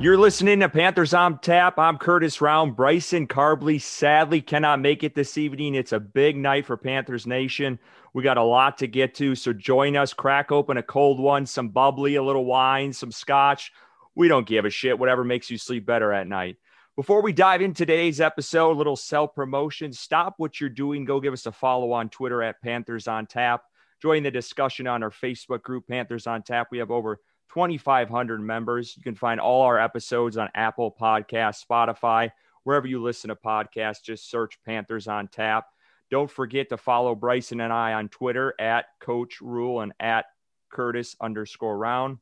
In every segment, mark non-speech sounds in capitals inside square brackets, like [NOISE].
You're listening to Panthers on Tap. I'm Curtis Round. Bryson Carbley sadly cannot make it this evening. It's a big night for Panthers Nation. We got a lot to get to, so join us. Crack open a cold one, some bubbly, a little wine, some scotch. We don't give a shit, whatever makes you sleep better at night. Before we dive into today's episode, a little self promotion. Stop what you're doing. Go give us a follow on Twitter at Panthers on Tap. Join the discussion on our Facebook group, Panthers on Tap. We have over 2,500 members. You can find all our episodes on Apple Podcasts, Spotify, wherever you listen to podcasts. Just search Panthers on Tap. Don't forget to follow Bryson and I on Twitter at Coach Rule and at Curtis underscore round.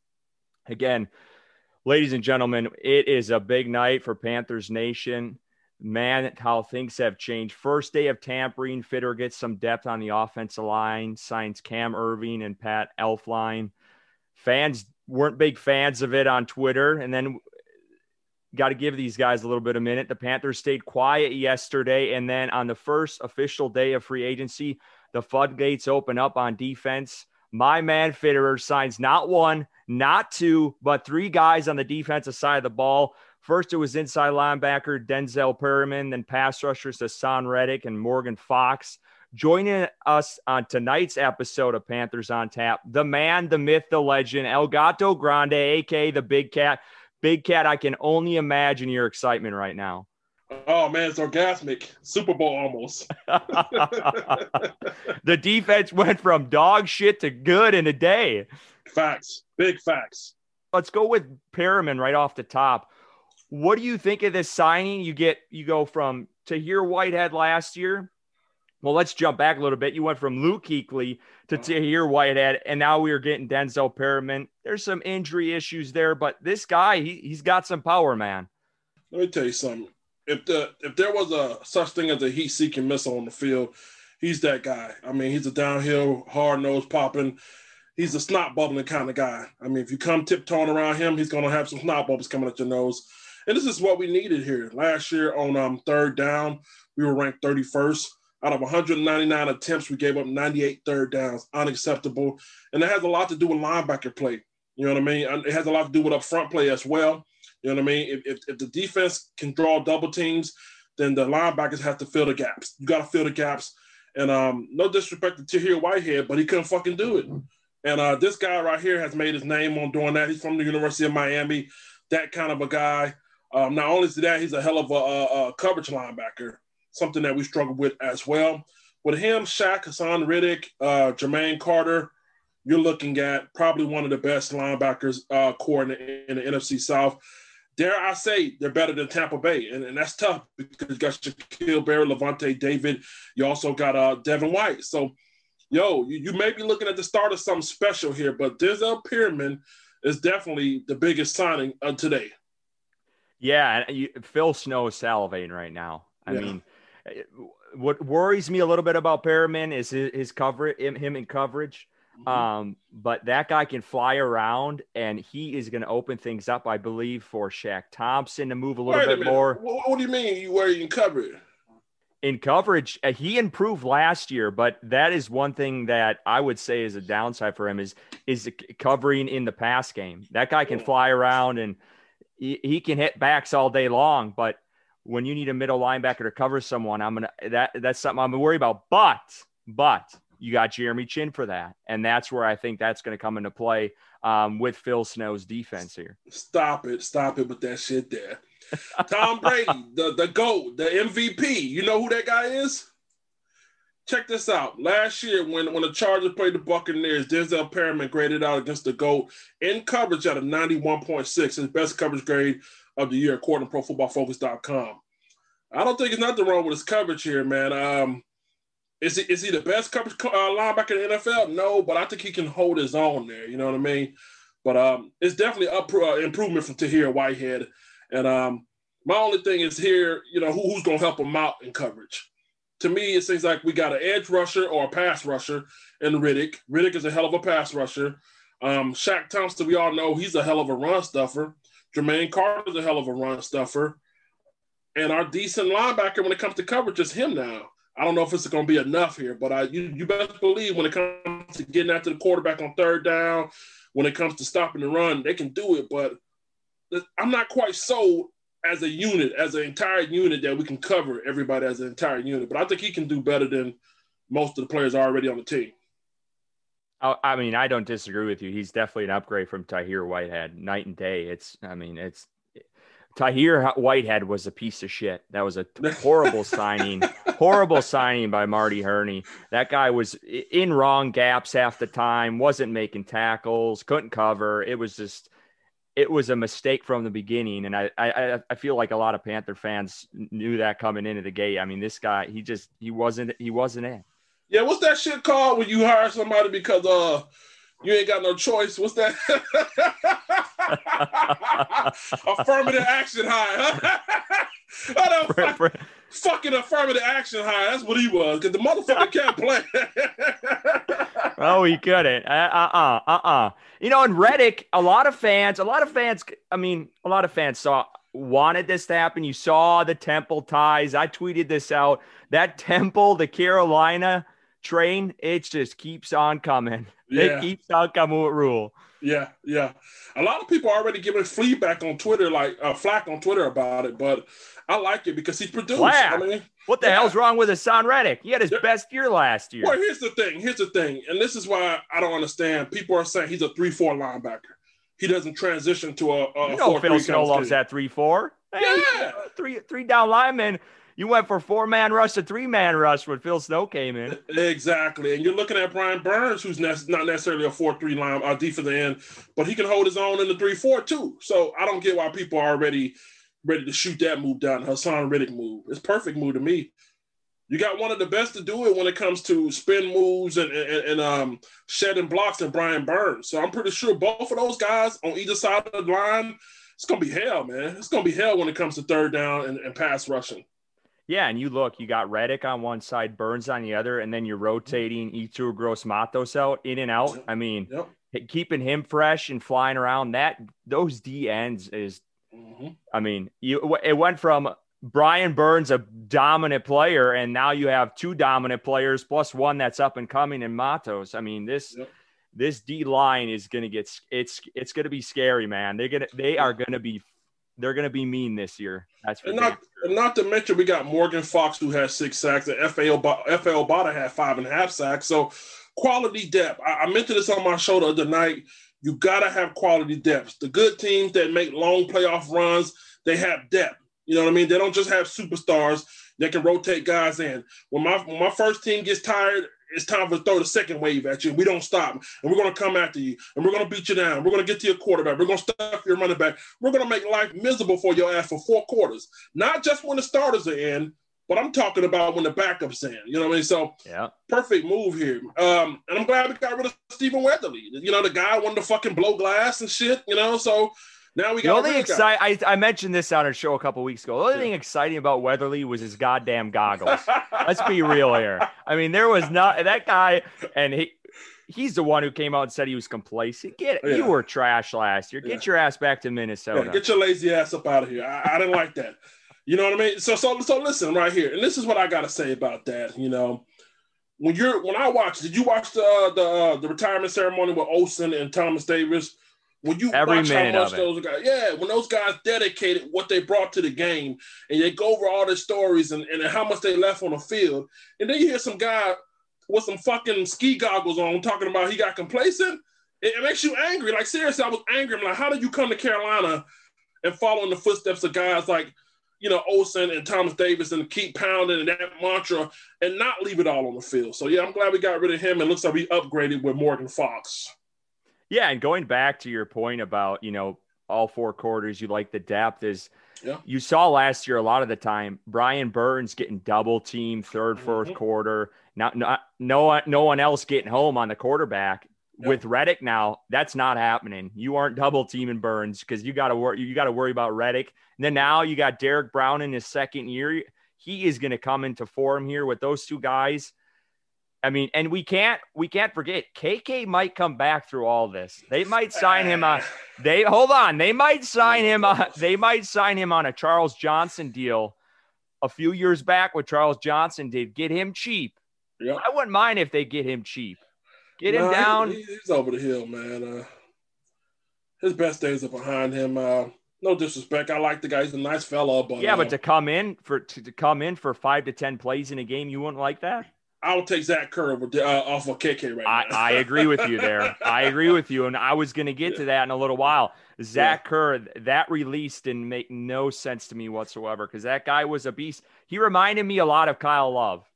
Again, ladies and gentlemen, it is a big night for Panthers Nation. Man, how things have changed. First day of tampering, Fitter gets some depth on the offensive line, signs Cam Erving and Pat Elflein. Fans weren't big fans of it on Twitter. And then got to give these guys a little bit of minute. The Panthers stayed quiet yesterday. And then on the first official day of free agency, the floodgates open up on defense. My man Fitterer signs not one, not two, but three guys on the defensive side of the ball. First, it was inside linebacker Denzel Perryman, then pass rushers Haason Reddick and Morgan Fox. Joining us on tonight's episode of Panthers on Tap, the man, the myth, the legend, El Gato Grande, aka the Big Cat. Big Cat, I can only imagine your excitement right now. Oh man, it's orgasmic. Super Bowl almost. [LAUGHS] [LAUGHS] the defense went from dog shit to good in a day. Facts. Big facts. Let's go with Perryman right off the top. What do you think of this signing? You get you go from Tahir Whitehead last year well, let's jump back a little bit. You went from Luke Kuechly to uh-huh. Tahir Whitehead, and now we are getting Denzel Perryman. There's some injury issues there, but this guy, he, he's got some power, man. Let me tell you something. If the if there was a such thing as a heat seeking missile on the field, he's that guy. I mean, he's a downhill, hard nose popping. He's a snot bubbling kind of guy. I mean, if you come tiptoeing around him, he's going to have some snot bubbles coming at your nose. And this is what we needed here. Last year on um, third down, we were ranked 31st out of 199 attempts, we gave up 98 third downs, unacceptable. And that has a lot to do with linebacker play. You know what I mean? It has a lot to do with up front play as well. You know what I mean? If, if, if the defense can draw double teams, then the linebackers have to fill the gaps. You got to fill the gaps. And um, no disrespect to Tahir Whitehead, but he couldn't fucking do it. And uh, this guy right here has made his name on doing that. He's from the University of Miami, that kind of a guy. Um, not only is that, he's a hell of a, a, a coverage linebacker something that we struggle with as well. With him, Shaq, Haason Reddick, uh, Jermaine Carter, you're looking at probably one of the best linebackers uh, core in the, in the NFC South. Dare I say they're better than Tampa Bay, and, and that's tough because you got Shaquille Barry, Lavonte David. You also got uh, Devin White. So, yo, you, you may be looking at the start of something special here, but Denzel Perryman is definitely the biggest signing of today. Yeah, and you, Phil Snow is salivating right now. I yeah. mean, what worries me a little bit about Perryman is his, his coverage, him in coverage. Mm-hmm. Um, but that guy can fly around, and he is going to open things up, I believe, for Shaq Thompson to move a little Wait bit a more. What, what, do you mean? You were in coverage? In coverage, uh, he improved last year, but that is one thing that I would say is a downside for him is is covering in the pass game. That guy can fly around and he, he can hit backs all day long, but when you need a middle linebacker to cover someone, I'm gonna that that's something I'm worried about. But but you got Jeremy Chinn for that, and that's where I think that's going to come into play um, with Phil Snow's defense here. Stop it! Stop it with that shit there. Tom Brady, [LAUGHS] the the GOAT, the MVP. You know who that guy is? Check this out. Last year, when, when the Chargers played the Buccaneers, Denzel Perryman graded out against the GOAT in coverage at a 91.6, his best coverage grade of the year, according to ProFootballFocus.com. I don't think there's nothing wrong with his coverage here, man. Um, is he is he the best coverage uh, linebacker in the NFL? No, but I think he can hold his own there. You know what I mean? But um, it's definitely up uh, improvement from Tahir Whitehead. And um, my only thing is here, you know, who, who's going to help him out in coverage? To me, it seems like we got an edge rusher or a pass rusher in Reddick. Reddick is a hell of a pass rusher. Um, Shaq Thompson, we all know he's a hell of a run stuffer. Jermaine Carter's a hell of a run stuffer. And our decent linebacker when it comes to coverage is him now. I don't know if it's going to be enough here, but I, you, you best believe when it comes to getting after the quarterback on third down, when it comes to stopping the run, they can do it. But I'm not quite sold as a unit, as an entire unit that we can cover everybody as an entire unit. But I think he can do better than most of the players already on the team. I mean, I don't disagree with you. He's definitely an upgrade from Tahir Whitehead, night and day. It's, I mean, it's Tahir Whitehead was a piece of shit. That was a [LAUGHS] horrible signing, horrible signing by Marty Hurney. That guy was in wrong gaps half the time, wasn't making tackles, couldn't cover. It was just, it was a mistake from the beginning. And I, I, I feel like a lot of Panther fans knew that coming into the gate. I mean, this guy, he just, he wasn't, he wasn't it. Yeah, what's that shit called when you hire somebody because uh you ain't got no choice? What's that? [LAUGHS] affirmative action hire. [LAUGHS] Don't fucking affirmative action hire. That's what he was because the motherfucker can't [LAUGHS] play. [LAUGHS] oh, he couldn't. Uh uh uh uh. You know, in Reddick, a lot of fans, a lot of fans. I mean, a lot of fans saw wanted this to happen. You saw the Temple ties. I tweeted this out. That [LAUGHS] Temple, the Carolina train, it just keeps on coming. Yeah. It keeps on coming with Rhule. Yeah, yeah. A lot of people already giving feedback on Twitter, like uh, flack on Twitter about it, but I like it because he produced. I mean, what the yeah. hell's wrong with Haason Reddick? He had his yeah. best year last year. Well, here's the thing. Here's the thing, and this is why I don't understand. People are saying he's a three-four linebacker. He doesn't transition to a. a you know, Phil Snow loves that three-four. Hey, yeah, three three down linemen you went for four man rush to three man rush when Phil Snow came in. Exactly, and you're looking at Brian Burns, who's not necessarily a four three line uh, defensive end, but he can hold his own in the three four too. So I don't get why people are already ready to shoot that move down. Haason Reddick move, it's perfect move to me. You got one of the best to do it when it comes to spin moves and, and, and um, shedding blocks and Brian Burns. So I'm pretty sure both of those guys on either side of the line, it's gonna be hell, man. It's gonna be hell when it comes to third down and, and pass rushing. Yeah, and you look, you got Reddick on one side, Burns on the other, and then you're rotating Yetur Gross Matos out in and out. I mean, yep. keeping him fresh and flying around that those D ends is, mm-hmm. I mean, you it went from Brian Burns, a dominant player, and now you have two dominant players plus one that's up and coming in Matos. I mean, this yep. this D line is gonna get it's it's gonna be scary, man. They're gonna they are gonna be they're going to be mean this year. That's for and not, and not to mention we got Morgan Fox who has six sacks, and FAO FAO Bada had five and a half sacks. So quality depth. I, I mentioned this on my show the other night. You got to have quality depth. The good teams that make long playoff runs, they have depth. You know what I mean? They don't just have superstars that can rotate guys in. When my when my first team gets tired, it's time to throw the second wave at you. We don't stop. And we're to come after you. And we're to beat you down. We're to get to your quarterback. We're to stuff your running back. We're to make life miserable for your ass for four quarters. Not just when the starters are in, but I'm talking about when the backup's in. You know what I mean? So, yeah, perfect move here. Um, and I'm glad we got rid of Stephen Weatherly. You know, the guy wanted to fucking blow glass and shit, you know? So, now we got the only exciting. I, I mentioned this on our show a couple weeks ago. The only yeah. thing exciting about Weatherly was his goddamn goggles. [LAUGHS] Let's be real here. I mean, there was not that guy, and he he's the one who came out and said he was complacent. Get yeah. you were trash last year. Get yeah. your ass back to Minnesota. Yeah, get your lazy ass up out of here. I, I didn't like that. You know what I mean? So so so listen right here, and this is what I got to say about that. You know, when you're when I watched, did you watch the uh, the uh, the retirement ceremony with Olsen and Thomas Davis? When you Every watch how much those guys, yeah, when those guys dedicated what they brought to the game, and they go over all their stories and, and how much they left on the field, and then you hear some guy with some fucking ski goggles on talking about he got complacent, it, it makes you angry. Like seriously, I was angry. I'm like, how did you come to Carolina and follow in the footsteps of guys like you know, Olsen and Thomas Davis and keep pounding and that mantra and not leave it all on the field. So yeah, I'm glad we got rid of him and looks like we upgraded with Morgan Fox. Yeah, and going back to your point about you know all four quarters, you like the depth is. Yeah. You saw last year a lot of the time Brian Burns getting double team 3rd mm-hmm. fourth quarter. Not, not no no one else getting home on the quarterback. With Reddick now, that's not happening. You aren't double teaming Burns because you got to worry. You got to worry about Reddick. And then now you got Derrick Brown in his second year. He is going to come into form here with those two guys. I mean, and we can't we can't forget KK might come back through all this. They might sign him on. [SIGHS] They hold on. They might sign him on. They might sign him on a Charles Johnson deal. A few years back, what Charles Johnson did, get him cheap. Yeah. I wouldn't mind if they get him cheap. Get him down. He, he's over the hill, man. Uh, his best days are behind him. Uh, No disrespect. I like the guy. He's a nice fella, but yeah, uh, but to come in for to, to come in for five to ten plays in a game, you wouldn't like that. I would take Zach Kerr uh, off of KK right I, now. I agree with you there. [LAUGHS] I agree with you, and I was going to get to that in a little while. Zach Yeah. Kerr, that release didn't make no sense to me whatsoever because that guy was a beast. He reminded me a lot of Kyle Love.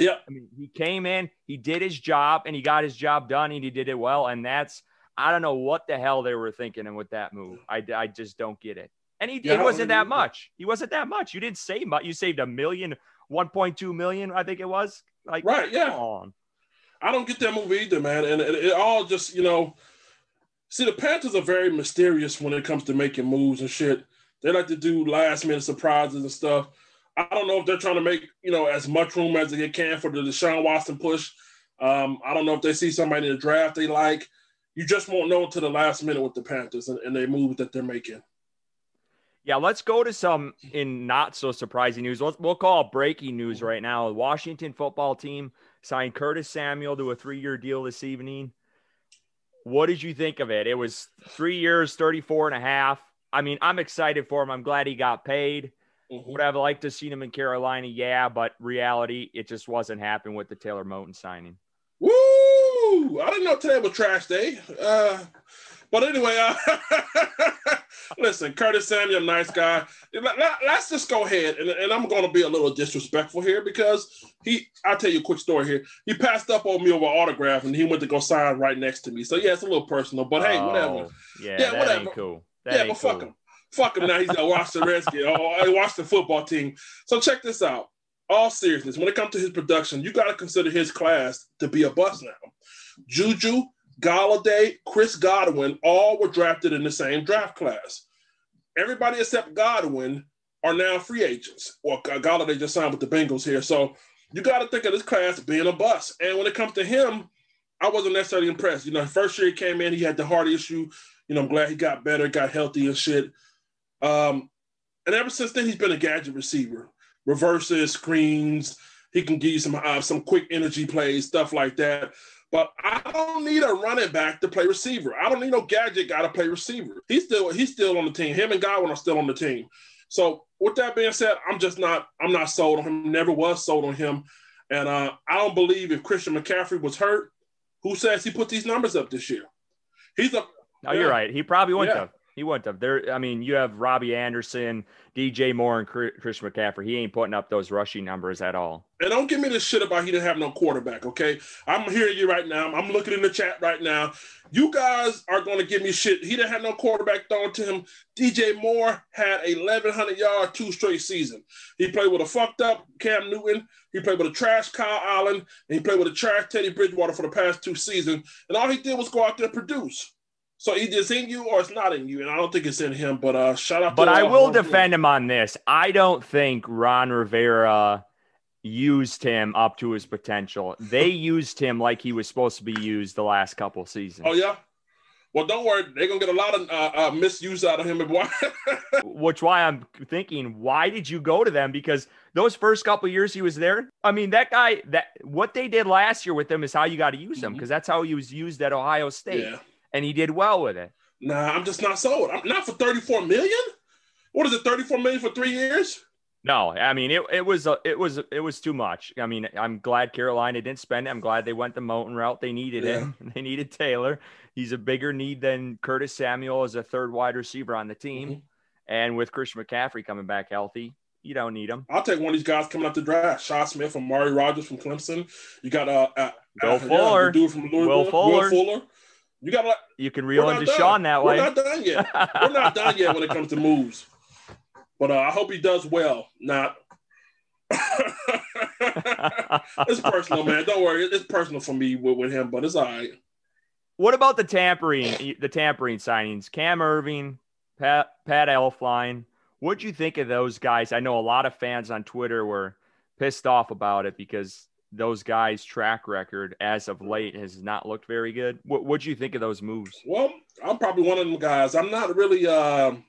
Yeah, I mean, he came in, he did his job, and he got his job done, and he did it well. And that's I don't know what the hell they were thinking and with that move. I, I just don't get it. And he, yeah, it wasn't that much. He wasn't that much. You didn't save much. You saved a million, 1.2 million, I think it was. Like, right. Yeah. on. I don't get that move either, man. And it, it all just, you know, see, the Panthers are very mysterious when it comes to making moves and shit. They like to do last minute surprises and stuff. I don't know if they're trying to make, you know, as much room as they can for the Deshaun Watson push. Um, I don't know if they see somebody in the draft they like. You just won't know until the last minute with the Panthers and, and moves that they're making. Yeah, let's go to some in not so surprising news. Let's, we'll call breaking news right now. The Washington football team signed Curtis Samuel to a three year deal this evening. What did you think of it? It was three years, 34 and a half. I mean, I'm excited for him. I'm glad he got paid. Mhm. Would I have liked to see him in Carolina? Yeah, but reality, it just wasn't happening with the Taylor Moton signing. Woo! I didn't know today was trash day. Uh, but anyway, uh, [LAUGHS] listen, Curtis Samuel, nice guy. Let, us just go ahead, and, and I'm going to be a little disrespectful here because he. I'll tell you a quick story here. He passed up on me over autograph, and he went to go sign right next to me. So yeah, it's a little personal, but hey, whatever. Oh, Yeah, Yeah, that whatever. ain't cool. That yeah, ain't but fuck him. Fuck him now. He's at Washington Redskins or or Washington football team. So check this out. All seriousness, when it comes to his production, you got to consider his class to be a bust now. Juju, Golladay, Chris Godwin, all were drafted in the same draft class. Everybody except Godwin are now free agents. Well, Golladay just signed with the Bengals here. So you got to think of this class being a bust. And when it comes to him, I wasn't necessarily impressed. You know, first year he came in, he had the heart issue. You know, I'm glad he got better, got healthy and shit. Um, and ever since then, he's been a gadget receiver, reverses, screens. He can give you some uh, some quick energy plays, stuff like that. But I don't need a running back to play receiver. I don't need no gadget guy to play receiver. He's still he's still on the team. Him and Godwin are still on the team. So with that being said, I'm just not I'm not sold on him. Never was sold on him. And uh, I don't believe if Christian McCaffrey was hurt, who says he put these numbers up this year? He's a No, Yeah. you're right. He probably wouldn't Yeah. have. He wouldn't have. There. I mean, you have Robbie Anderson, DJ Moore, and Chris McCaffrey. He ain't putting up those rushing numbers at all. And don't give me this shit about he didn't have no quarterback, okay? I'm hearing you right now. I'm looking in the chat right now. You guys are going to give me shit. He didn't have no quarterback thrown to him. DJ Moore had 1,100 yard two straight season. He played with a fucked up Cam Newton. He played with a trash Kyle Allen. And he played with a trash Teddy Bridgewater for the past two seasons. And all he did was go out there and produce. So either it's in you or it's not in you. And I don't think it's in him. But uh, shout out But I will defend him on this. I don't think Ron Rivera used him up to his potential. They [LAUGHS] used him like he was supposed to be used the last couple seasons. Oh, yeah? Well, don't worry. They're going to get a lot of uh, uh, misuse out of him. [LAUGHS] Which why I'm thinking, why did you go to them? Because those first couple years he was there, I mean, that guy that what they did last year with him is how you got to use him because that's how he was used at Ohio State, yeah. And he did well with it. Nah, I'm just not sold. I'm not for 34 million. What is it, 34 million for three years? No, I mean it. It was a, it was it was too much. I mean, I'm glad Carolina didn't spend it. I'm glad they went the mountain route. They needed it. [LAUGHS] They needed Taylor. He's a bigger need than Curtis Samuel as a third wide receiver on the team. Mhm. And with Christian McCaffrey coming back healthy, you don't need him. I'll take one of these guys coming up the draft. Shaw Smith from Mari Rogers from Clemson. You got uh, uh Will uh, Fuller. the dude from Louisville. Will Fuller. Fuller. You got like You can reel not into done. That way. We're not done yet. We're not done yet when it comes to moves. But uh, I hope he does well. Not. [LAUGHS] it's personal, man. Don't worry. It's personal for me with, with him, but it's all right. What about the tampering? The tampering signings: Cam Erving, Pat Pat Elflein. What'd you think of those guys? I know a lot of fans on Twitter were pissed off about it because those guys' track record as of late has not looked very good. What What'd you think of those moves? Well, I'm probably one of them guys. I'm not really um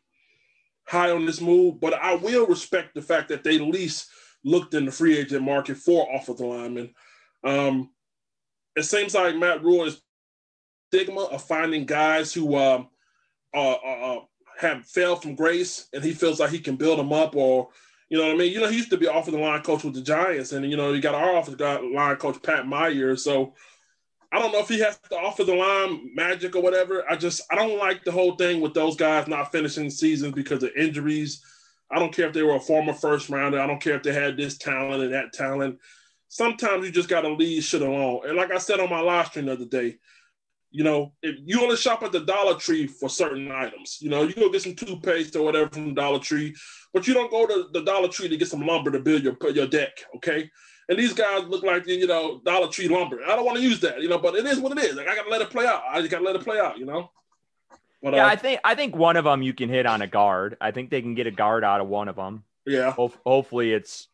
high on this move, but I will respect the fact that they at least looked in the free agent market for offensive linemen. Um, it seems like Matt Rhule is stigma of finding guys who um, uh, uh, uh, have fell from grace and he feels like he can build them up or you know what I mean? You know, he used to be offensive line coach with the Giants, and you know, you got our offensive line coach Pat Meyer. So I don't know if he has to offer the line magic or whatever. I just I don't like the whole thing with those guys not finishing seasons because of injuries. I don't care if they were a former first rounder. I don't care if they had this talent and that talent. Sometimes you just got to leave shit alone. And like I said on my live stream the other day, you know, if you only shop at the Dollar Tree for certain items, you know, you go get some toothpaste or whatever from Dollar Tree, but you don't go to the Dollar Tree to get some lumber to build your your deck, okay? And these guys look like you know Dollar Tree lumber. I don't want to use that, you know, but it is what it is. Like I gotta let it play out. I just gotta let it play out, you know. But, yeah, uh, I think I think one of them you can hit on a guard. I think they can get a guard out of one of them. Yeah. Ho- hopefully, it's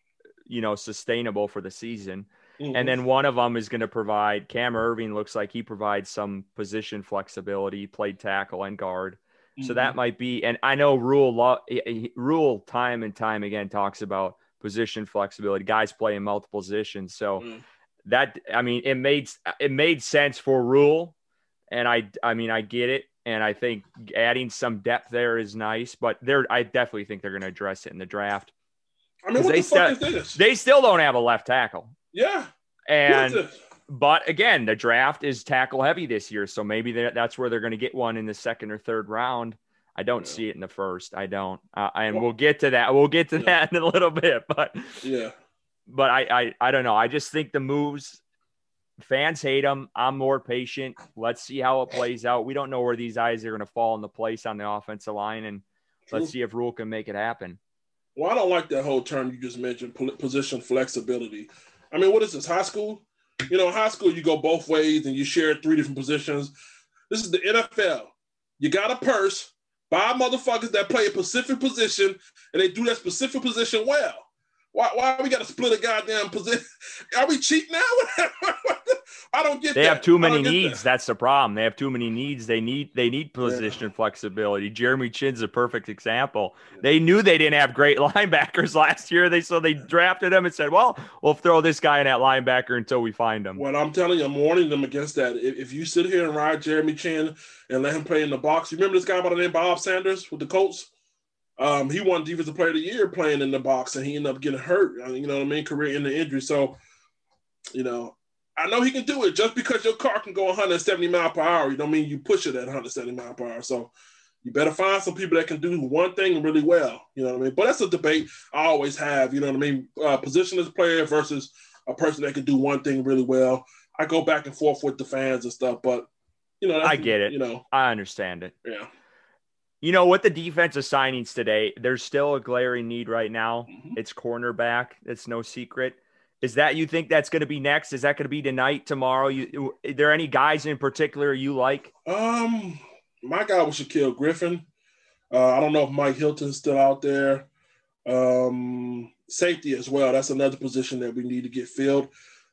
you know sustainable for the season. Mm-hmm. And then one of them is going to provide. Cam Erving looks like he provides some position flexibility, played tackle and guard. Mm-hmm. So that mm-hmm. might be. And I know Rhule rule time and time again talks about position flexibility, guys play in multiple positions. So mm. that I mean, it made it made sense for Rhule, and I I mean I get it. And I think adding some depth there is nice, but they're I definitely think they're going to address it in the draft. I mean, what they the fuck still, is this? They still don't have a left tackle. Yeah. And but again, the draft is tackle heavy this year, so maybe that's where they're going to get one in the second or third round. I don't yeah. see it in the first. I don't, uh, and well, we'll get to that. We'll get to yeah. that [LAUGHS] in a little bit, but yeah. But I, I, I don't know. I just think the moves, fans hate them. I'm more patient. Let's see how it plays out. We don't know where these eyes are going to fall in the place on the offensive line, and True. let's see if Rhule can make it happen. Well, I don't like that whole term you just mentioned, position flexibility. I mean, what is this, high school? You know, high school, you go both ways and you share three different positions. This is the NFL. You got a purse, five motherfuckers that play a specific position, and they do that specific position well. Why, why we got to split a goddamn position? [LAUGHS] Are we cheap now? [LAUGHS] I don't get. They that. have too many needs. That. That's the problem. They have too many needs. They need they need position yeah. flexibility. Jeremy Chinn's a perfect example. They knew they didn't have great [LAUGHS] linebackers last year. They so they drafted him and said, "Well, we'll throw this guy in at linebacker until we find him." Well, I'm telling you, I'm warning them against that. If, if you sit here and ride Jeremy Chinn and let him play in the box, you remember this guy by the name Bob Sanders with the Colts? Um, he won defensive player of the year playing in the box, and he ended up getting hurt. Uh, you know what I mean? Career in the injury. So, you know, I know he can do it. Just because your car can go 170 mile per hour, you don't mean you push it at 170 mile per hour. So, you better find some people that can do one thing really well. You know what I mean? But that's a debate I always have. You know what I mean? Uh, positionless player versus a person that can do one thing really well. I go back and forth with the fans and stuff, but you know, I get it. You know, I understand it. Yeah. You know, with the defensive signings today, there's still a glaring need right now. Mm-hmm. It's cornerback. It's no secret. Is that you think that's going to be next? Is that going to be tonight, tomorrow? You, are there any guys in particular you like? Um, my guy was Shaquill Griffin. Uh, I don't know if Mike Hilton's still out there. Um, safety as well. That's another position that we need to get filled.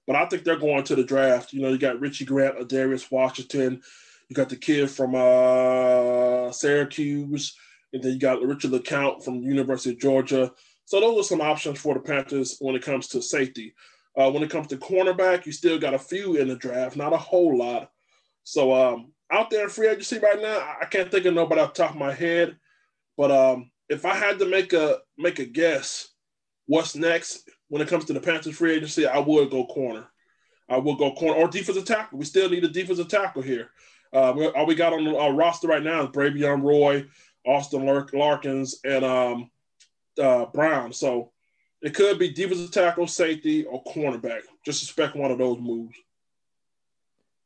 But I think they're going to the draft. You know, you got Richie Grant, Darius Washington, you got the kid from uh, Syracuse, and then you got Richard LeCounte from University of Georgia. So those are some options for the Panthers when it comes to safety. Uh, when it comes to cornerback, you still got a few in the draft, not a whole lot. So um, out there in free agency right now, I can't think of nobody off the top of my head. But um, if I had to make a make a guess, what's next when it comes to the Panthers free agency, I would go corner. I would go corner or defensive tackle. We still need a defensive tackle here. Uh, all we got on the uh, roster right now is Bravvion Roy, Austin Larkins, and um, uh, Brown. So it could be defensive tackle, safety, or cornerback. Just suspect one of those moves.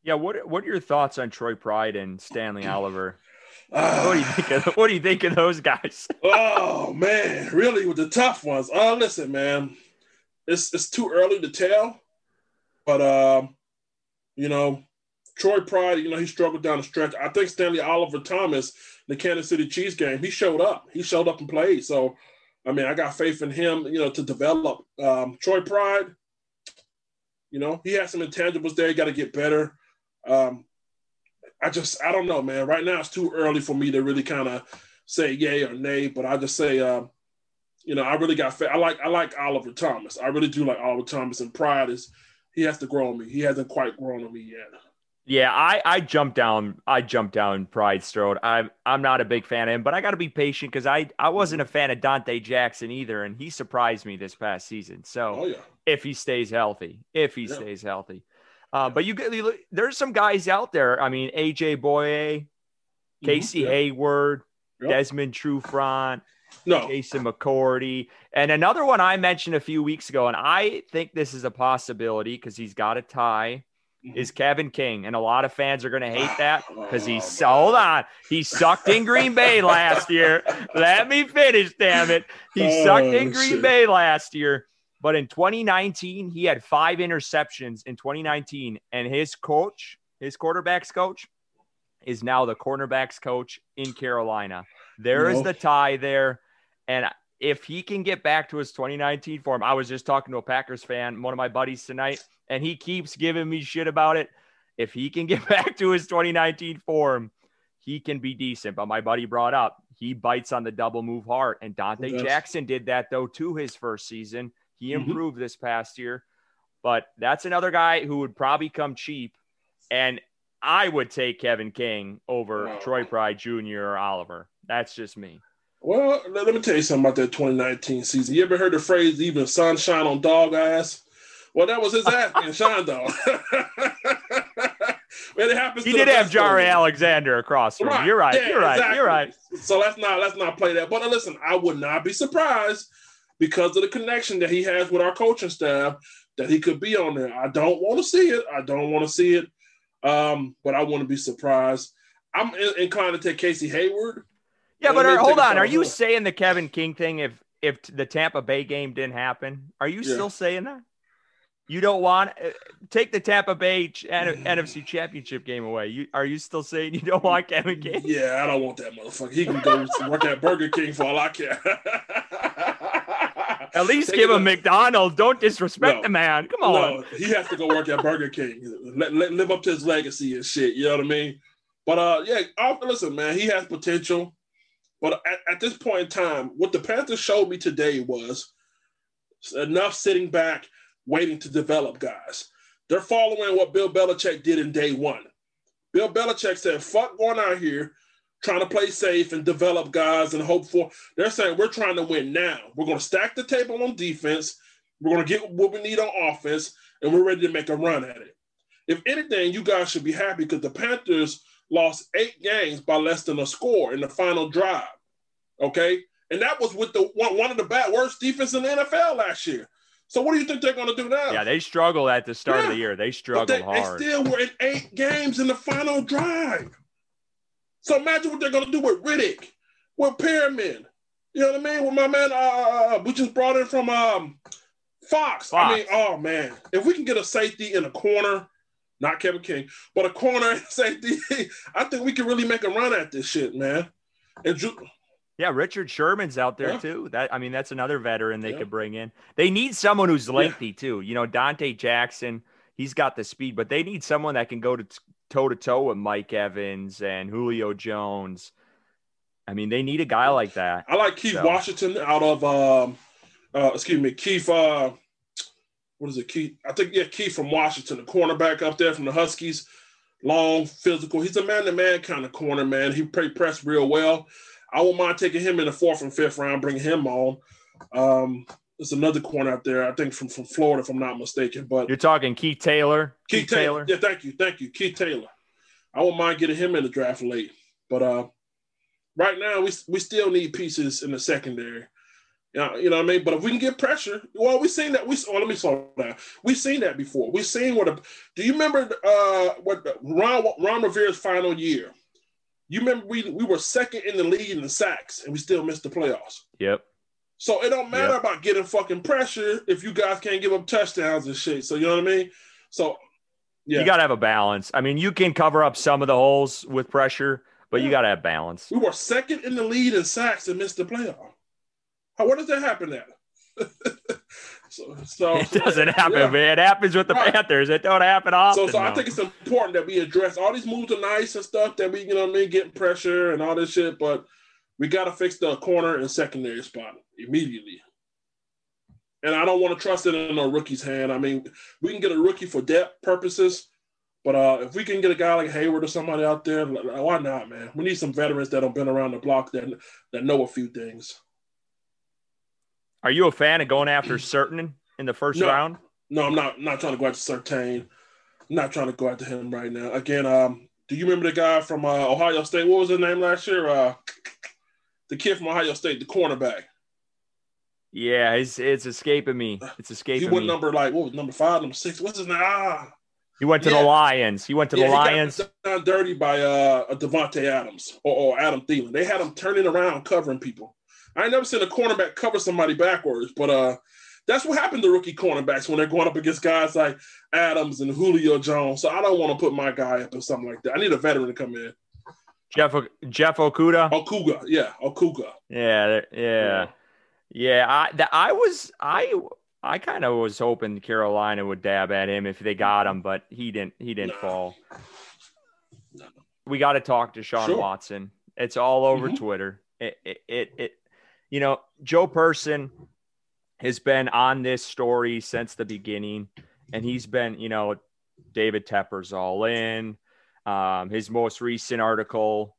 Yeah, what what are your thoughts on Troy Pride and Stanley [SIGHS] Oliver? Uh, what do you think? Of, what do you think of those guys? [LAUGHS] oh man, really with the tough ones. Uh, listen, man, it's it's too early to tell, but um, you know, Troy Pride, you know, he struggled down the stretch. I think Stanley Oliver Thomas, the Kansas City Chiefs game, he showed up. He showed up and played. So, I mean, I got faith in him, you know, to develop. Um, Troy Pride, you know, he has some intangibles there. He got to get better. Um, I just, I don't know, man. Right now, it's too early for me to really kind of say yay or nay. But I just say, um, you know, I really got faith. I like, I like Oliver Thomas. I really do like Oliver Thomas. And Pride is, he has to grow on me. He hasn't quite grown on me yet. Yeah, I I jumped down. I jumped down Pride Strode. I'm I'm not a big fan of him, but I got to be patient because I I wasn't a fan of Donte Jackson either, and he surprised me this past season. So Oh yeah. if he stays healthy, if he Yeah. stays healthy, uh, but you get you look- there's some guys out there. I mean, AJ Bouye, Casey Mhm, yeah. Hayward. Desmond Trufant, No. Jason McCourty, and another one I mentioned a few weeks ago, and I think this is a possibility because he's got a tie. Mhm. Is Kevin King, and a lot of fans are going to hate that because [SIGHS] Oh, he's man. hold on, he sucked in Green Bay [LAUGHS] last year. Let me finish, damn it. He sucked in Oh, Green shit. Bay last year, but in 2019 he had five interceptions in 2019, and his coach, his quarterbacks coach, is now the cornerbacks coach in Carolina. There is the tie there, and if he can get back to his 2019 form, I was just talking to a Packers fan, one of my buddies tonight, and he keeps giving me shit about it. If he can get [LAUGHS] back to his 2019 form, he can be decent. But my buddy brought up he bites on the double move hard, and Donte Yes. Jackson did that though too his first season. He Mhm. improved this past year, but that's another guy who would probably come cheap, and I would take Kevin King over Wow. Troy Pride Jr. or Oliver. That's just me. Well, let me tell you something about that 2019 season. You ever heard the phrase "even sunshine on dog ass"? Well, that was his [LAUGHS] ass being shine dog. [LAUGHS] when it happens, He did have Jaire. Alexander across from him. You're right. yeah, you're right. exactly. You're right. So let's not let's not play that. But uh, listen, I would not be surprised because of the connection that he has with our coaching staff that he could be on there. I don't want to see it. I don't want to see it. Um, but I want to be surprised. I'm in- inclined to take Casey Hayward. Yeah, but are, hold on. Are you saying the Kevin King thing if if the Tampa Bay game didn't happen? Are you Yeah. still saying that? You don't want uh, take the Tampa Bay ch- NFC Championship game away. You are you still saying you don't want Kevin King? Yeah, I don't want that motherfucker. He can go [LAUGHS] work at Burger King for all I care. At least Take give him. McDonald's. Don't disrespect No. the man. Come on. No, he has to go work at Burger King. Let, let- live up to his legacy and shit. You know what I mean? But uh, yeah. listen, man. He has potential. But at, at this point in time, what the Panthers showed me today was enough sitting back, waiting to develop guys. They're following what Bill Belichick did in day one. Bill Belichick said, "Fuck going out here." Trying to play safe and develop guys and hope for. They're saying we're trying to win now. We're going to stack the table on defense. We're going to get what we need on offense, and we're ready to make a run at it. If anything, you guys should be happy because the Panthers lost eight games by less than a score in the final drive. Okay, and that was with the one, one of the bad worst defense in the NFL last year. So what do you think they're going to do now? Yeah, they struggled at the start of the year. They struggled they, hard. they still were in eight games in the final drive. So imagine what they're going to do with Reddick, with Pyramid. You know what I mean? With my man, uh, we just brought in from um, Fox. I mean, oh man, if we can get a safety in a corner, not Kevin King, but a corner and [LAUGHS] safety, I think we can really make a run at this shit, man. And Ju- Yeah, Richard Sherman's out there Yeah. too. That I mean, that's another veteran they Yeah. could bring in. They need someone who's lengthy too. You know, Donte Jackson, he's got the speed, but they need someone that can go to toe to toe with Mike Evans and Julio Jones. I mean, they need a guy like that. I like Keith So- Washington out of um uh excuse me, Keith uh what is it, Keith? I think yeah, Keith from Washington, the cornerback up there from the Huskies. Long, physical. He's a man-to-man kind of corner, man. He play press real well. I won't mind taking him in the fourth and fifth round, bringing him on. Um, there's another corner out there, I think from, from Florida, if I'm not mistaken. But You're talking Keith Taylor. Keith Taylor. Yeah, thank you. Thank you. Keith Taylor. I won't mind getting him in the draft late. But uh right now we we still need pieces in the secondary. Yeah, you know what I mean? But if we can get pressure, well, we've seen that. We oh, let me slow down. We've seen that before. We've seen what a do you remember uh what Ron Ron Rivera's final year? You remember we we were second in the league in the sacks and we still missed the playoffs. Yep. So it don't matter Yep. about getting fucking pressure if you guys can't give up touchdowns and shit. So you know what I mean? So yeah. You got to have a balance. I mean, you can cover up some of the holes with pressure, but you got to have balance. We were second in the lead in sacks and missed the playoff. How what does that happen at? [LAUGHS] so, so It doesn't happen, yeah. man. It happens with the Right. Panthers. It don't happen often. So, so I think it's important that we address all these moves are nice and stuff that we, you know, what I mean, getting pressure and all this shit, but we got to fix the corner and secondary spot immediately. And I don't want to trust it in a rookie's hand. I mean, we can get a rookie for depth purposes, But uh, if we can get a guy like Hayward or somebody out there, why not, man? We need some veterans that have been around the block that that know a few things. Are you a fan of going after certain in the first no, round? No, I'm not. Not trying to go after Surtain. I'm not trying to go after him right now. Again, um, do you remember the guy from uh, Ohio State? What was his name last year? Uh, the kid from Ohio State, the cornerback. Yeah, it's it's escaping me. It's escaping He went me. number like what was number five, number six? What's his name? Ah, He went to Yeah. the Lions. He went to yeah, the Lions. dirty by uh Davante Adams or, or Adam Thielen. They had him turning around, covering people. I never seen a cornerback cover somebody backwards, but uh, that's what happened to rookie cornerbacks when they're going up against guys like Adams and Julio Jones. So I don't want to put my guy up or something like that. I need a veteran to come in. Jeff Jeff Okudah. Okuga, yeah, Okuga. Yeah, yeah, yeah. I that I was I I kind of was hoping Carolina would dab at him if they got him, but he didn't. He didn't No. fall. No. We got to talk to Sean Sure. Watson. It's all over Mhm. Twitter. It, it it it you know Joe Person has been on this story since the beginning, and he's been you know David Tepper's all in. Um, his most recent article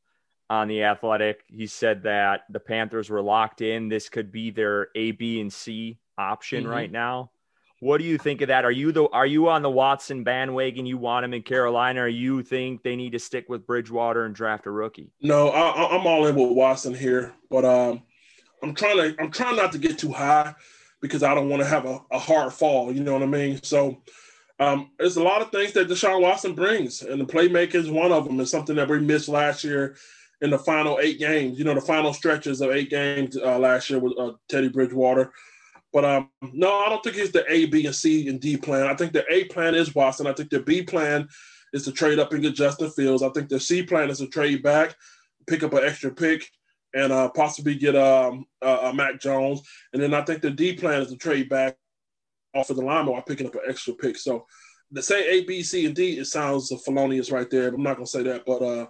on the Athletic, he said that the Panthers were locked in. This could be their A, B, and C option Mhm. right now. What do you think of that? Are you the are you on the Watson bandwagon? You want him in Carolina, or you think they need to stick with Bridgewater and draft a rookie? No, I, I- I'm all in with Watson here, but um, I'm trying to I'm trying not to get too high because I don't want to have a, a hard fall. You know what I mean? So um, there's a lot of things that Deshaun Watson brings, and the playmaker is one of them. It's something that we missed last year in the final eight games. You know, the final stretches of eight games uh, last year with uh, Teddy Bridgewater. But um, no, I don't think it's the A, B, and C and D plan. I think the A plan is Watson. I think the B plan is to trade up and get Justin Fields. I think the C plan is to trade back, pick up an extra pick, and uh, possibly get um, uh, uh, Mac Jones. And then I think the D plan is to trade back off of the line while picking up an extra pick. So to say A, B, C, and D, it sounds felonious right there. But I'm not gonna say that. But uh,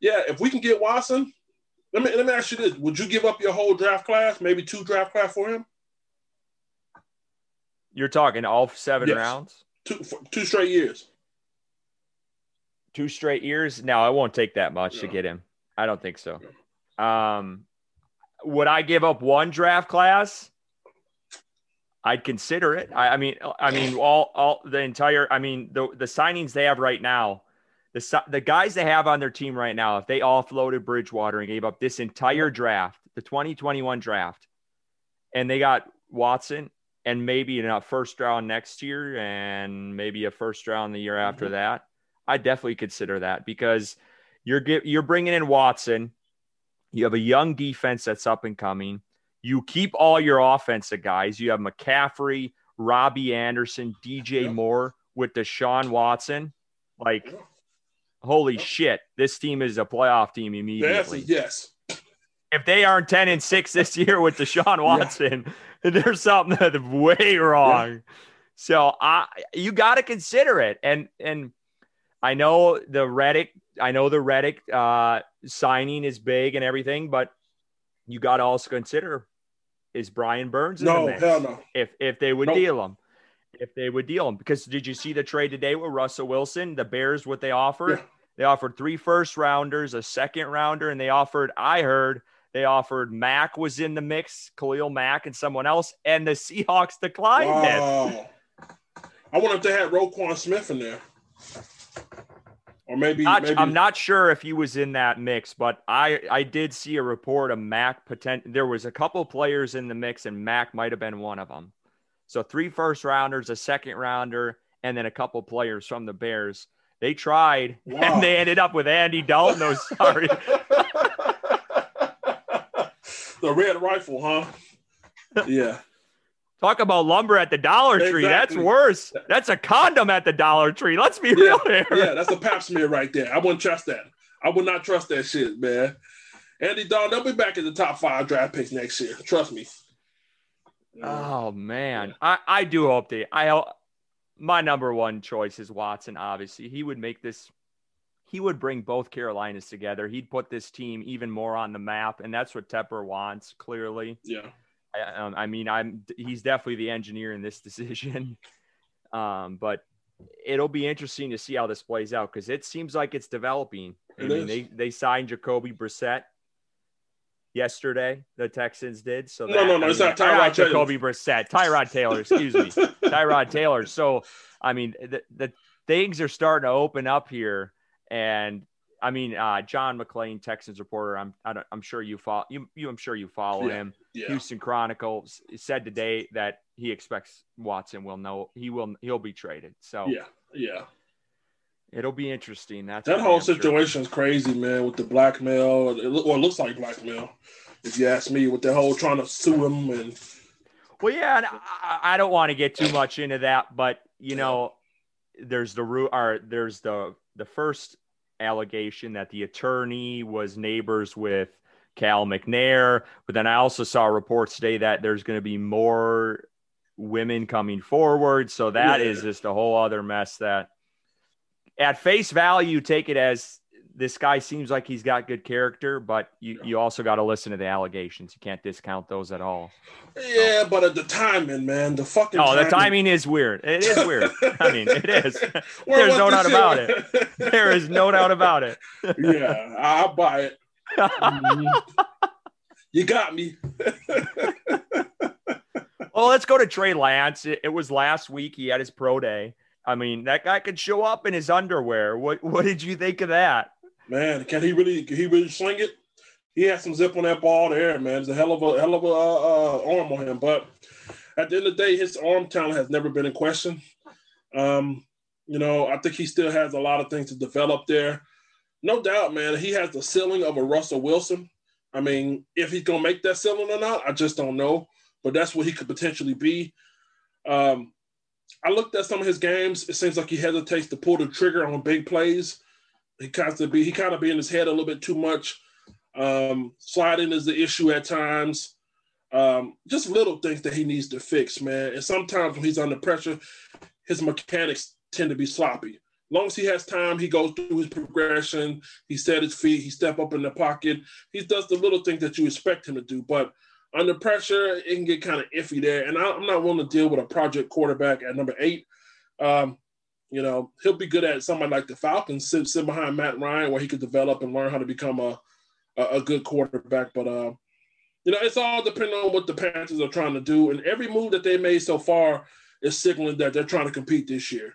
yeah, if we can get Watson, let me let me ask you this: Would you give up your whole draft class, maybe two draft class for him? You're talking all seven Yes. rounds, Two for two straight years. two straight years. No, I won't take that much to get him. I don't think so. Um, would I give up one draft class? I'd consider it. I, I mean, I mean, all, all the entire. I mean, the the signings they have right now, the the guys they have on their team right now, if they offloaded Bridgewater and gave up this entire draft, the 2021 draft, and they got Watson and maybe in a first round next year and maybe a first round the year after Mhm. that, I definitely consider that because you're get, you're bringing in Watson. You have a young defense that's up and coming. You keep all your offensive guys. You have McCaffrey, Robbie Anderson, DJ. Moore with Deshaun Watson. Like, holy shit, this team is a playoff team immediately. is yes. If they aren't 10 and 6 this year with Deshaun Watson, [LAUGHS] there's something that's way wrong. So I you got to consider it. And and I know the Reddick, I know the Reddick uh, signing is big and everything, but you got to also consider is Brian Burns in the No, hell no. If if they would Nope. deal him, if they would deal him, because did you see the trade today with Russell Wilson? The Bears, what they offered? Yeah. They offered three first rounders, a second rounder, and they offered. I heard they offered Mack was in the mix, Khalil Mack, and someone else, and the Seahawks declined it. I wonder if they had Roquan Smith in there. Or maybe, Not- maybe I'm not sure if he was in that mix, but I I did see a report of Mac potent. There was a couple players in the mix, and Mac might have been one of them. So three first rounders, a second rounder, and then a couple players from the Bears. They tried, Wow. [LAUGHS] and they ended up with Andy Dalton. Oh, [LAUGHS] sorry. the red rifle, huh? Yeah. Talk about lumber at the Dollar Tree. That's worse. That's a condom at the Dollar Tree. Let's be Yeah, real here. yeah, that's a pap smear right there. I wouldn't trust that. I would not trust that shit, man. Andy Dalton, they'll be back in the top five draft picks next year. Trust me. Oh man, I I do hope they. I my number one choice is Watson. Obviously, he would make this. He would bring both Carolinas together. He'd put this team even more on the map, and that's what Tepper wants. Clearly, Yeah. I, um, I mean, I'm he's definitely the engineer in this [LAUGHS] decision. Um, but it'll be interesting to see how this plays out because it seems like it's developing. I It mean, is. they they signed Jacoby Brissett yesterday. The Texans did. So No, that- no, no, I it's mean, not Tyrod Taylor. Jacoby Brissett, Tyrod Taylor. Excuse me, [LAUGHS] Tyrod Taylor. So I mean, the, the things are starting to open up here, and I mean, uh, John McClain, Texans reporter. I'm I don't, I'm sure you follow you, you. I'm sure you follow Yeah. him. Yeah. Houston Chronicles said today that he expects Watson will know he will he'll be traded. So Yeah. Yeah. it'll be interesting. That's That whole sure. situation is crazy, man, with the blackmail. Well, it looks like blackmail, if you ask me, with the whole trying to sue him. And Well, yeah, and I, I don't want to get too much into that, but you know, there's the root or there's the the first allegation that the attorney was neighbors with Cal McNair, but then I also saw reports today that there's going to be more women coming forward, so that is Yeah. just a whole other mess. That at face value, take it as this guy seems like he's got good character, but you, you also got to listen to the allegations. You can't discount those at all. yeah, but at the timing, man, the fucking Oh, the timing is weird. It is weird. [LAUGHS] I mean, it is. There's no doubt about it. There is no doubt about it. [LAUGHS] yeah, I'll buy it. [LAUGHS] You got me. Well, let's go to Trey Lance. It, it was last week. He had his pro day. I mean, that guy could show up in his underwear. What What did you think of that? Man, can he really? Can he really sling it? He had some zip on that ball there, man. It's a hell of a hell of a uh, uh, arm on him. But at the end of the day, his arm talent has never been in question. Um, you know, I think he still has a lot of things to develop there. No doubt, man. He has the ceiling of a Russell Wilson. I mean, if he's gonna make that ceiling or not, I just don't know. But that's what he could potentially be. Um, I looked at some of his games. It seems like he hesitates to pull the trigger on big plays. He kind of be he kind of be in his head a little bit too much. Um, sliding is the issue at times. Um, just little things that he needs to fix, man. And sometimes when he's under pressure, his mechanics tend to be sloppy. As long as he has time, he goes through his progression. He set his feet. He step up in the pocket. He does the little things that you expect him to do. But under pressure, it can get kind of iffy there. And I, I'm not willing to deal with a project quarterback at number eight. Um, you know, he'll be good at somebody like the Falcons, sit, sit behind Matt Ryan, where he could develop and learn how to become a a, a good quarterback. But uh, you know, it's all depending on what the Panthers are trying to do. And every move that they made so far is signaling that they're trying to compete this year.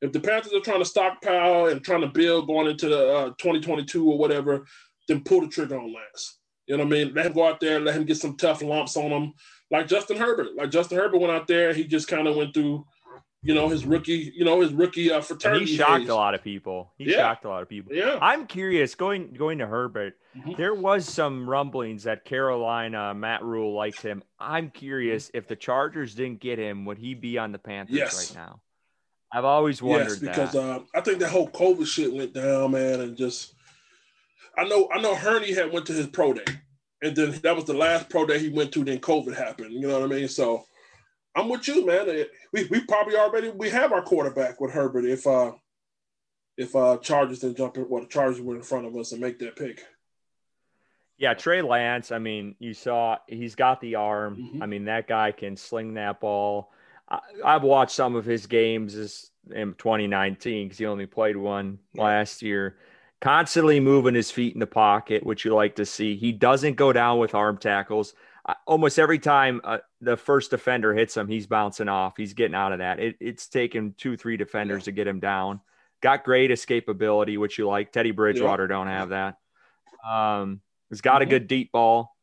If the Panthers are trying to stockpile and trying to build going into the uh, 2022 or whatever, then pull the trigger on Lance. You know what I mean? Let him go out there, let him get some tough lumps on him, like Justin Herbert. Like Justin Herbert went out there, he just kind of went through, you know, his rookie, you know, his rookie uh, And fraternity. he shocked days. a lot of people. He Yeah. shocked a lot of people. Yeah. I'm curious. Going going to Herbert, Mhm. there was some rumblings that Carolina Matt Rhule liked him. I'm curious if the Chargers didn't get him, would he be on the Panthers Yes. right now? I've always wondered Yes, because uh, I think that whole COVID shit went down, man, and just I know I know Hurney had went to his pro day, and then that was the last pro day he went to. Then COVID happened. You know what I mean? So I'm with you, man. We we probably already we have our quarterback with Herbert if uh if uh Chargers didn't jump in, well the Chargers were in front of us and make that pick. Yeah, Trey Lance. I mean, you saw he's got the arm. Mhm. I mean, that guy can sling that ball. I, I've watched some of his games this, in 2019 because he only played one last year. Constantly moving his feet in the pocket, which you like to see. He doesn't go down with arm tackles. Almost every time uh, the first defender hits him, he's bouncing off. He's getting out of that. It, it's taken two, three defenders to get him down. Got great escapability, which you like. Teddy Bridgewater don't have that. Um, he's got a Mhm. good deep ball.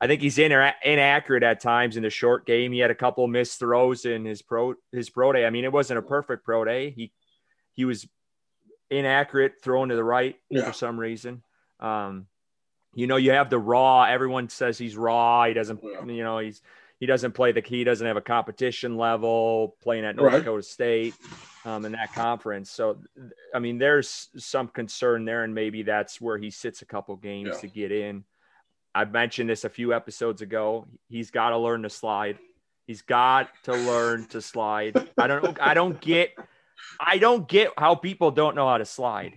I think he's ina- inaccurate at times in the short game. He had a couple missed throws in his pro his pro day. I mean, it wasn't a perfect pro day. He he was inaccurate throwing to the right Yeah. for some reason. Um, you know, you have the raw. Everyone says he's raw. He doesn't. Yeah. You know, he's he doesn't play the he doesn't have a competition level playing at North Right. Dakota State um, in that conference. So, I mean, there's some concern there, and maybe that's where he sits a couple games Yeah. to get in. I mentioned this a few episodes ago. He's got to learn to slide. He's got to learn to slide. I don't. I don't get. I don't get how people don't know how to slide.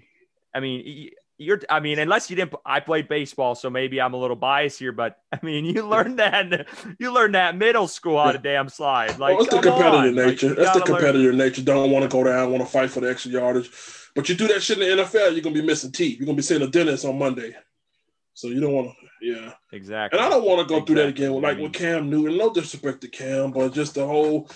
I mean, you're I mean, unless you didn't I played baseball, so maybe I'm a little biased here, but I mean you learned that you learned that middle school how to damn slide. Like well, it's the competitive on. nature. Like, That's the competitive learn. nature. Don't want to go down, want to fight for the extra yardage. But you do that shit in the NFL, you're gonna be missing teeth. You're gonna be seeing a dentist on Monday. So you don't want to, yeah. Exactly. And I don't want to go Exactly. through that again, like with Cam Newton. No disrespect to Cam, but just the whole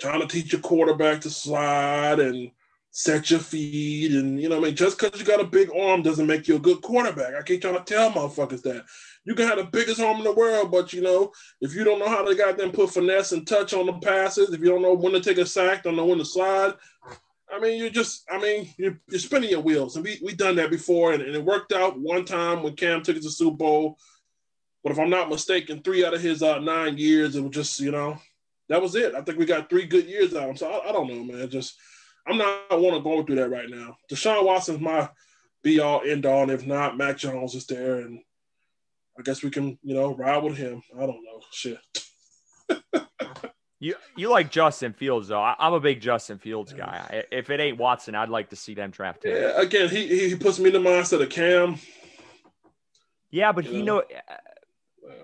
trying to teach your quarterback to slide and set your feet, and you know, I mean, just because you got a big arm doesn't make you a good quarterback. I keep trying to tell motherfuckers that you can have the biggest arm in the world, but you know, if you don't know how to goddamn put finesse and touch on the passes, if you don't know when to take a sack, don't know when to slide. I mean, you're just, I mean, you're, you're spinning your wheels. And we we done that before, and, and it worked out one time when Cam took us to Super Bowl. But if I'm not mistaken, three out of his uh, nine years, it was just, you know, that was it. I think we got three good years out of him. So I, I don't know, man. Just, I'm not want to go through that right now. Deshaun Watson's my be all end all. And if not, Mac Jones is there. And I guess we can, you know, ride with him. I don't know. Shit. You you like Justin Fields though. I, I'm a big Justin Fields guy. I- If it ain't Watson, I'd like to see them draft him. Yeah, again, he, he he puts me in the mindset of Cam. Yeah, but You he know? know.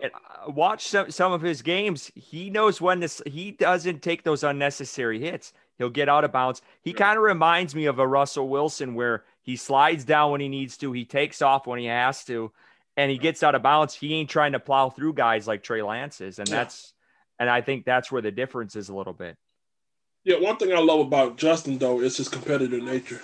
and, uh, Watch some some of his games. He knows when this. He doesn't take those unnecessary hits. He'll get out of bounds. He kind of reminds me of a Russell Wilson where he slides down when he needs to. He takes off when he has to, and he gets out of bounds. He ain't trying to plow through guys like Trey Lance is, and that's. And I think that's where the difference is a little bit. Yeah, one thing I love about Justin though is his competitive nature.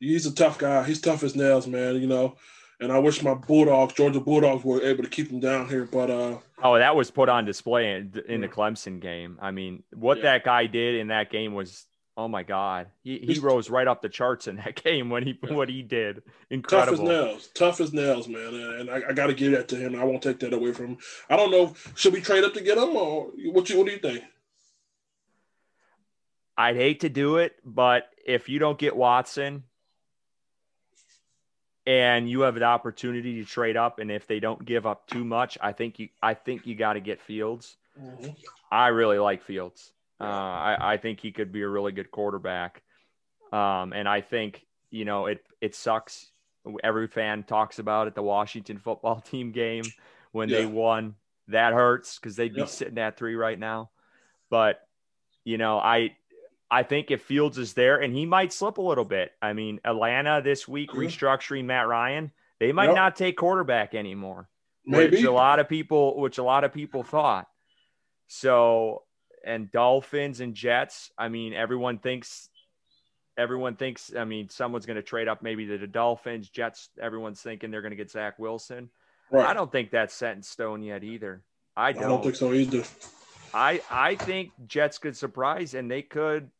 He's a tough guy. He's tough as nails, man. You know, and I wish my Bulldogs, Georgia Bulldogs, were able to keep him down here. But uh, Oh, that was put on display in, in the Clemson game. I mean, what Yeah. that guy did in that game was, oh my god, he, he rose right up the charts in that [LAUGHS] game when he Yeah. what he did. Incredible, tough as nails, tough as nails, man. And, I, I got to give that to him. I won't take that away from him. I don't know. Should we trade up to get him, or what? You what do you think? I'd hate to do it, but if you don't get Watson and you have an opportunity to trade up, and if they don't give up too much, I think you I think you got to get Fields. I really like Fields. Uh, I, I think he could be a really good quarterback. Um, and I think, you know, it, it sucks. Every fan talks about it, the Washington football [LAUGHS] team game when they won. That hurts because they'd be sitting at three right now. But, you know, I I think if Fields is there and he might slip a little bit. I mean, Atlanta this week Mhm. restructuring Matt Ryan, they might Yep. not take quarterback anymore Maybe. which a lot of people which a lot of people thought so and dolphins and jets i mean everyone thinks everyone thinks i mean someone's going to trade up maybe the dolphins jets everyone's thinking they're going to get zach wilson right. i don't think that's set in stone yet either i I don't don't think so either. I, I think jets could surprise and they could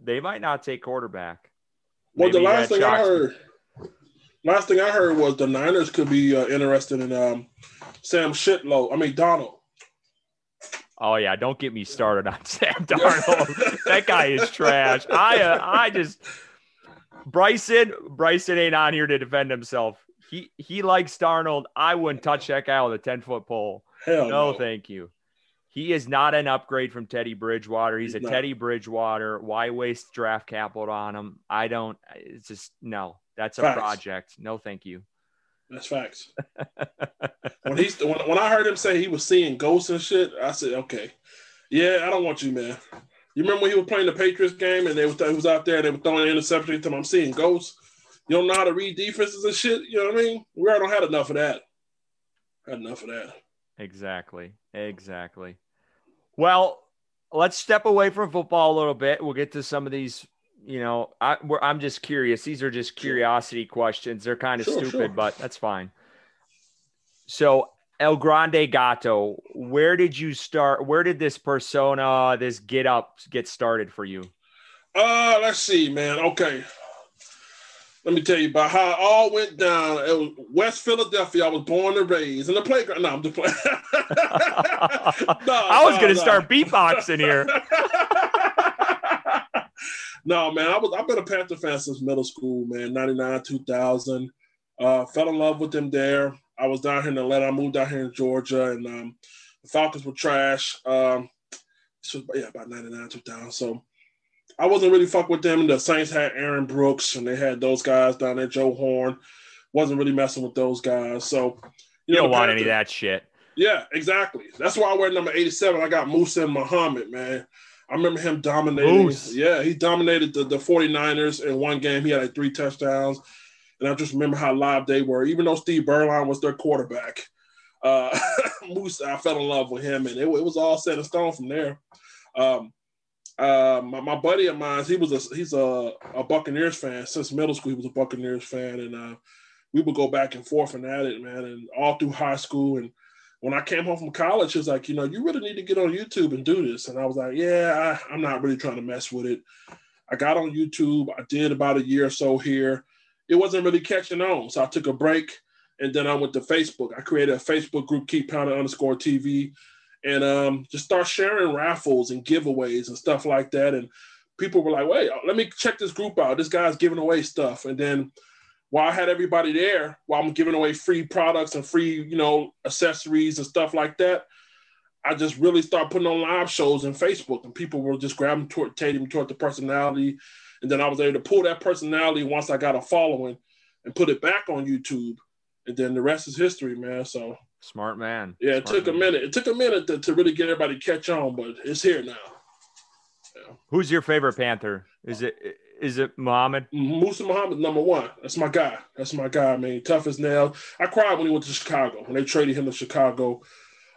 they might not take quarterback Well, the last thing I heard, last thing I heard was the Niners could be uh, interested in um, Sam Shitlow. I mean Darnold. Oh yeah, don't get me started on [LAUGHS] Sam [LAUGHS] Darnold. that guy is trash. I uh, I just Bryson Bryson ain't on here to defend himself. He he likes Darnold. I wouldn't touch that guy with a ten foot pole. Hell No, no. thank you. He is not an upgrade from Teddy Bridgewater. He's, He's a not. Teddy Bridgewater. Why waste draft capital on him? I don't. It's just no. That's a Facts. project. No, thank you. That's facts. [LAUGHS] when he's when, when I heard him say he was seeing ghosts and shit, I said, okay, yeah, I don't want you, man. You remember when he was playing the Patriots game and they was, he was out there and they were throwing interceptions to him? I'm seeing ghosts. You don't know how to read defenses and shit. You know what I mean? We already don't had enough of that. Had enough of that. Exactly. Exactly. Well, let's step away from football a little bit. We'll get to some of these. You know, I, we're, I'm just curious. These are just curiosity questions. They're kind of Sure, stupid, sure. but that's fine. So, El Grande Gato, where did you start? Where did this persona, this get up, get started for you? Uh, let's see, man. Okay. Let me tell you about how it all went down. It was West Philadelphia. I was born and raised in the playground. No, I'm just playing. [LAUGHS] I was going to start beatboxing here. [LAUGHS] no, man, I was I've been a Panther fan since middle school, man. 99, 2000. Uh, fell in love with them there. I was down here in Atlanta. I moved down here in Georgia, and um, the Falcons were trash. Um, this was yeah, about 99, 2000. So I wasn't really fuck with them. The Saints had Aaron Brooks, and they had those guys down there, Joe Horn. wasn't really messing with those guys. So you, you don't want any of that shit. Yeah, exactly. That's why I wear number 87. I got Muhsin Muhammad, man. I remember him dominating. Moose. Yeah, he dominated the, the 49ers in one game. He had like three touchdowns. And I just remember how live they were. Even though Steve Beuerlein was their quarterback, uh, [LAUGHS] Moose, I fell in love with him. And it, it was all set in stone from there. Um, uh, my, my buddy of mine, he was a he's a, a Buccaneers fan since middle school. He was a Buccaneers fan, and uh, we would go back and forth and at it, man, and all through high school. And when I came home from college, he was like, you know, you really need to get on YouTube and do this. And I was like, yeah, I, I'm not really trying to mess with it. I got on YouTube. I did about a year or so here. It wasn't really catching on, so I took a break, and then I went to Facebook. I created a Facebook group, Keep Pounding underscore TV and um, just start sharing raffles and giveaways and stuff like that. And people were like, wait, let me check this group out. This guy's giving away stuff. And then while I had everybody there, while I'm giving away free products and free, you know, accessories and stuff like that, I just really started putting on live shows on Facebook and people were just gravitating toward the personality. And then I was able to pull that personality once I got a following and put it back on YouTube. And then the rest is history, man. So Smart man. Yeah, it Smart took man. a minute. It took a minute to, to really get everybody to catch on, but it's here now. Yeah. Who's your favorite Panther? Is it is it Muhammad? Muhsin Muhammad, number one. That's my guy. That's my guy, man. Tough as nails. I cried when he went to Chicago when they traded him to Chicago.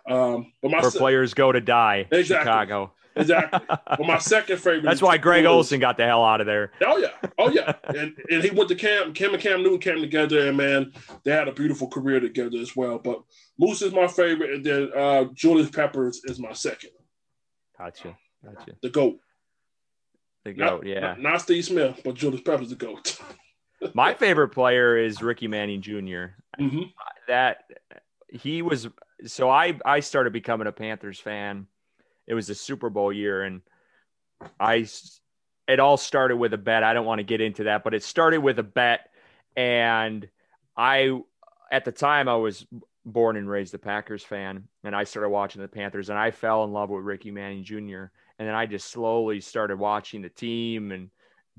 Um, but my where se- players go to die. Exactly. Chicago. Exactly. Well, my second favorite. That's why Greg was, Olsen got the hell out of there. Oh yeah, oh yeah, and and he went to camp. Cam and Cam Newton came together, and man, they had a beautiful career together as well. But Moose is my favorite, and then uh, Julius Peppers is my second. Gotcha, gotcha. The goat. The goat, not, yeah. Not, not, Steve Smith, but Julius Peppers the goat. [LAUGHS] my favorite player is Ricky Manning junior mm-hmm. That he was. So I I started becoming a Panthers fan it was a Super Bowl year, and I it all started with a bet. I don't want to get into that, but it started with a bet, and I at the time I was born and raised a Packers fan, and I started watching the Panthers, and I fell in love with Ricky Manning Jr. And then I just slowly started watching the team and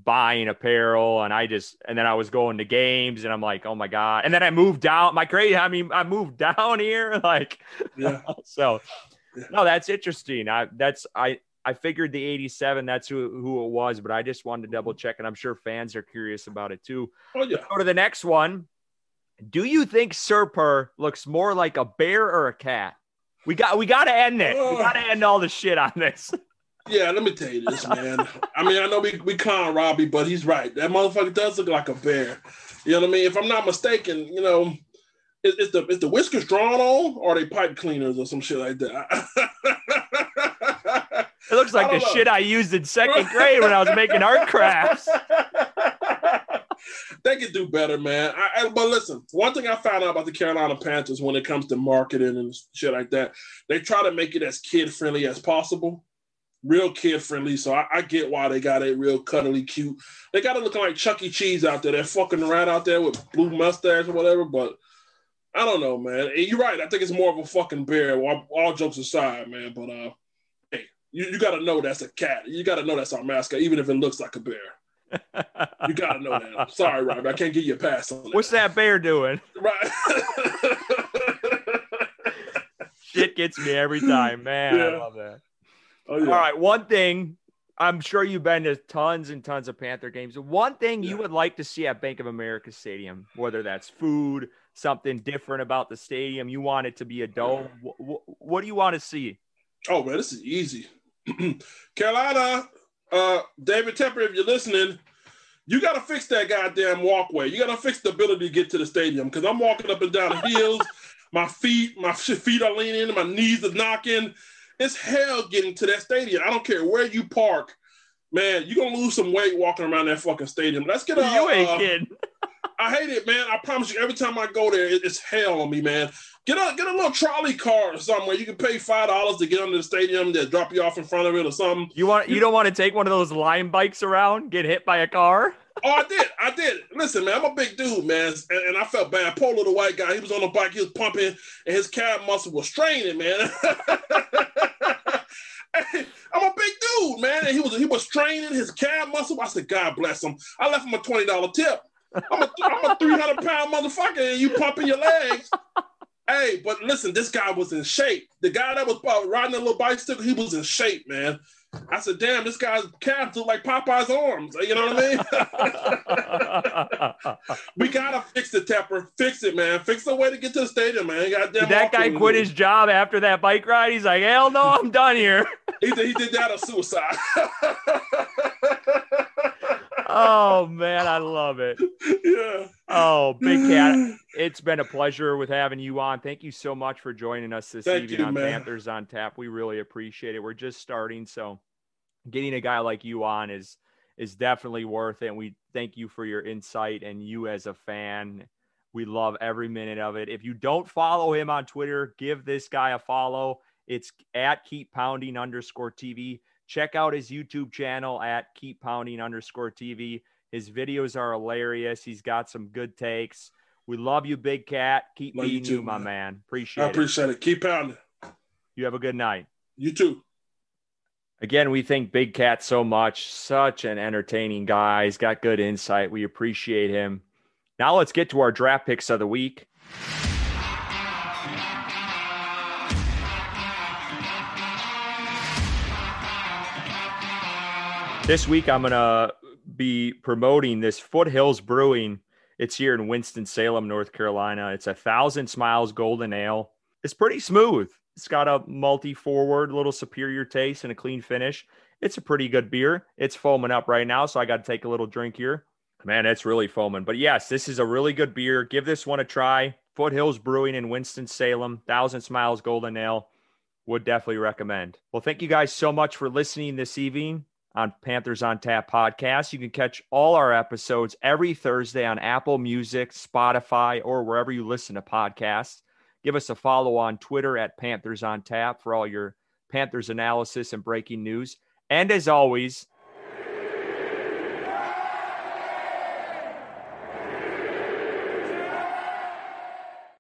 buying apparel and I just and then I was going to games and I'm like, oh my God. And then I moved down. My crazy, I mean, I moved [LAUGHS] down here. Like yeah. [LAUGHS] so no, that's interesting. I that's I I figured the 87, that's who, who it was, but I just wanted to double check, and I'm sure fans are curious about it too. Oh, yeah. Let's go to the next one. Do you think Sir Purr looks more like a bear or a cat? We got we gotta end it. Uh, we gotta end all the shit on this. [LAUGHS] Yeah, let me tell you this, man. I mean, I know we, we clown Robbie, but he's right. That motherfucker does look like a bear. You know what I mean? If I'm not mistaken, you know, is, is, the is the whiskers drawn on, or are they pipe cleaners or some shit like that? [LAUGHS] it looks like the know. shit I used in second grade when I was making art crafts. [LAUGHS] they could do better, man. I, I, but listen, one thing I found out about the Carolina Panthers when it comes to marketing and shit like that, they try to make it as kid friendly as possible real kid friendly. So I, I, get why they got it real cuddly cute. They got it looking like Chuck E. Cheese out there. They're fucking around out there with blue mustache or whatever. But I don't know, man. You're right. I think it's more of a fucking bear. All, all jokes aside, man. But uh, hey, you, you got to know that's a cat. You got to know that's our mascot, even if it looks like a bear. you got to know that. I'm sorry, Rob. I can't give you a pass on that. What's that bear doing? Right. [LAUGHS] Shit gets me every time, man. Yeah. I love that. Oh, yeah. All right, one thing I'm sure you've been to tons and tons of Panther games. One thing yeah. you would like to see at Bank of America Stadium, whether that's food, something different about the stadium. You want it to be a dome. What, what do you want to see? Oh man, this is easy. [CLEARS THROAT] Carolina, uh, David Tepper, if you're listening, you got to fix that goddamn walkway. You got to fix the ability to get to the stadium because I'm walking up and down the hills. [LAUGHS] my feet, my feet are leaning, my knees are knocking. It's hell getting to that stadium. I don't care where you park, man. You're gonna lose some weight walking around that fucking stadium. Let's get a. You ain't uh, kidding. [LAUGHS] I hate it, man. I promise you, every time I go there, it's hell on me, man. Get a get a little trolley car or somewhere. You can pay five dollars to get under the stadium. They drop you off in front of it or something. You want you don't want to take one of those line bikes around, get hit by a car? Oh, I did. I did. Listen, man, I'm a big dude, man, and, and I felt bad. Poor little white guy. He was on the bike. He was pumping, and his calf muscle was straining, man. [LAUGHS] I'm a big dude, man, and he was he was straining his calf muscle. I said, God bless him. I left him a twenty dollar tip. I'm a, I'm a 300 pound motherfucker and you pumping your legs. hey, but listen, this guy was in shape. The guy that was riding a little bicycle, he was in shape, man. I said, damn, this guy's calves look like Popeye's arms. You know what I mean? [LAUGHS] we gotta fix the Tepper. Fix it, man. Fix the way to get to the stadium, man. Did that guy quit his job after that bike ride? He's like, hell no, I'm done here. he, did, he did that on suicide. [LAUGHS] oh man, I love it. Yeah. Oh, Big Cat, [SIGHS] it's been a pleasure with having you on. Thank you so much for joining us this Thank evening you, on man. Panthers on Tap. We really appreciate it. We're just starting, so getting a guy like you on is is definitely worth it. And we thank you for your insight and you as a fan. We love every minute of it. If you don't follow him on Twitter, give this guy a follow. It's at keep pounding underscore TV. Check out his YouTube channel at keep pounding underscore TV. His videos are hilarious. He's got some good takes. We love you, Big Cat. Keep love being you, too, my man. man. Appreciate it. I appreciate it. it. Keep pounding. You have a good night. You too. Again, we thank Big Cat so much. Such an entertaining guy. He's got good insight. We appreciate him. Now let's get to our draft picks of the week. This week, I'm going to be promoting this Foothills Brewing. It's here in Winston-Salem, North Carolina. It's a thousand smiles golden ale. It's pretty smooth. It's got a multi forward, little superior taste and a clean finish. It's a pretty good beer. It's foaming up right now, so I got to take a little drink here. Man, it's really foaming. But yes, this is a really good beer. Give this one a try. Foothills Brewing in Winston-Salem, Thousand Smiles Golden Ale. Would definitely recommend. Well, thank you guys so much for listening this evening on Panthers on Tap podcast. You can catch all our episodes every Thursday on Apple Music, Spotify, or wherever you listen to podcasts. Give us a follow on Twitter at Panthers on Tap for all your Panthers analysis and breaking news. And as always,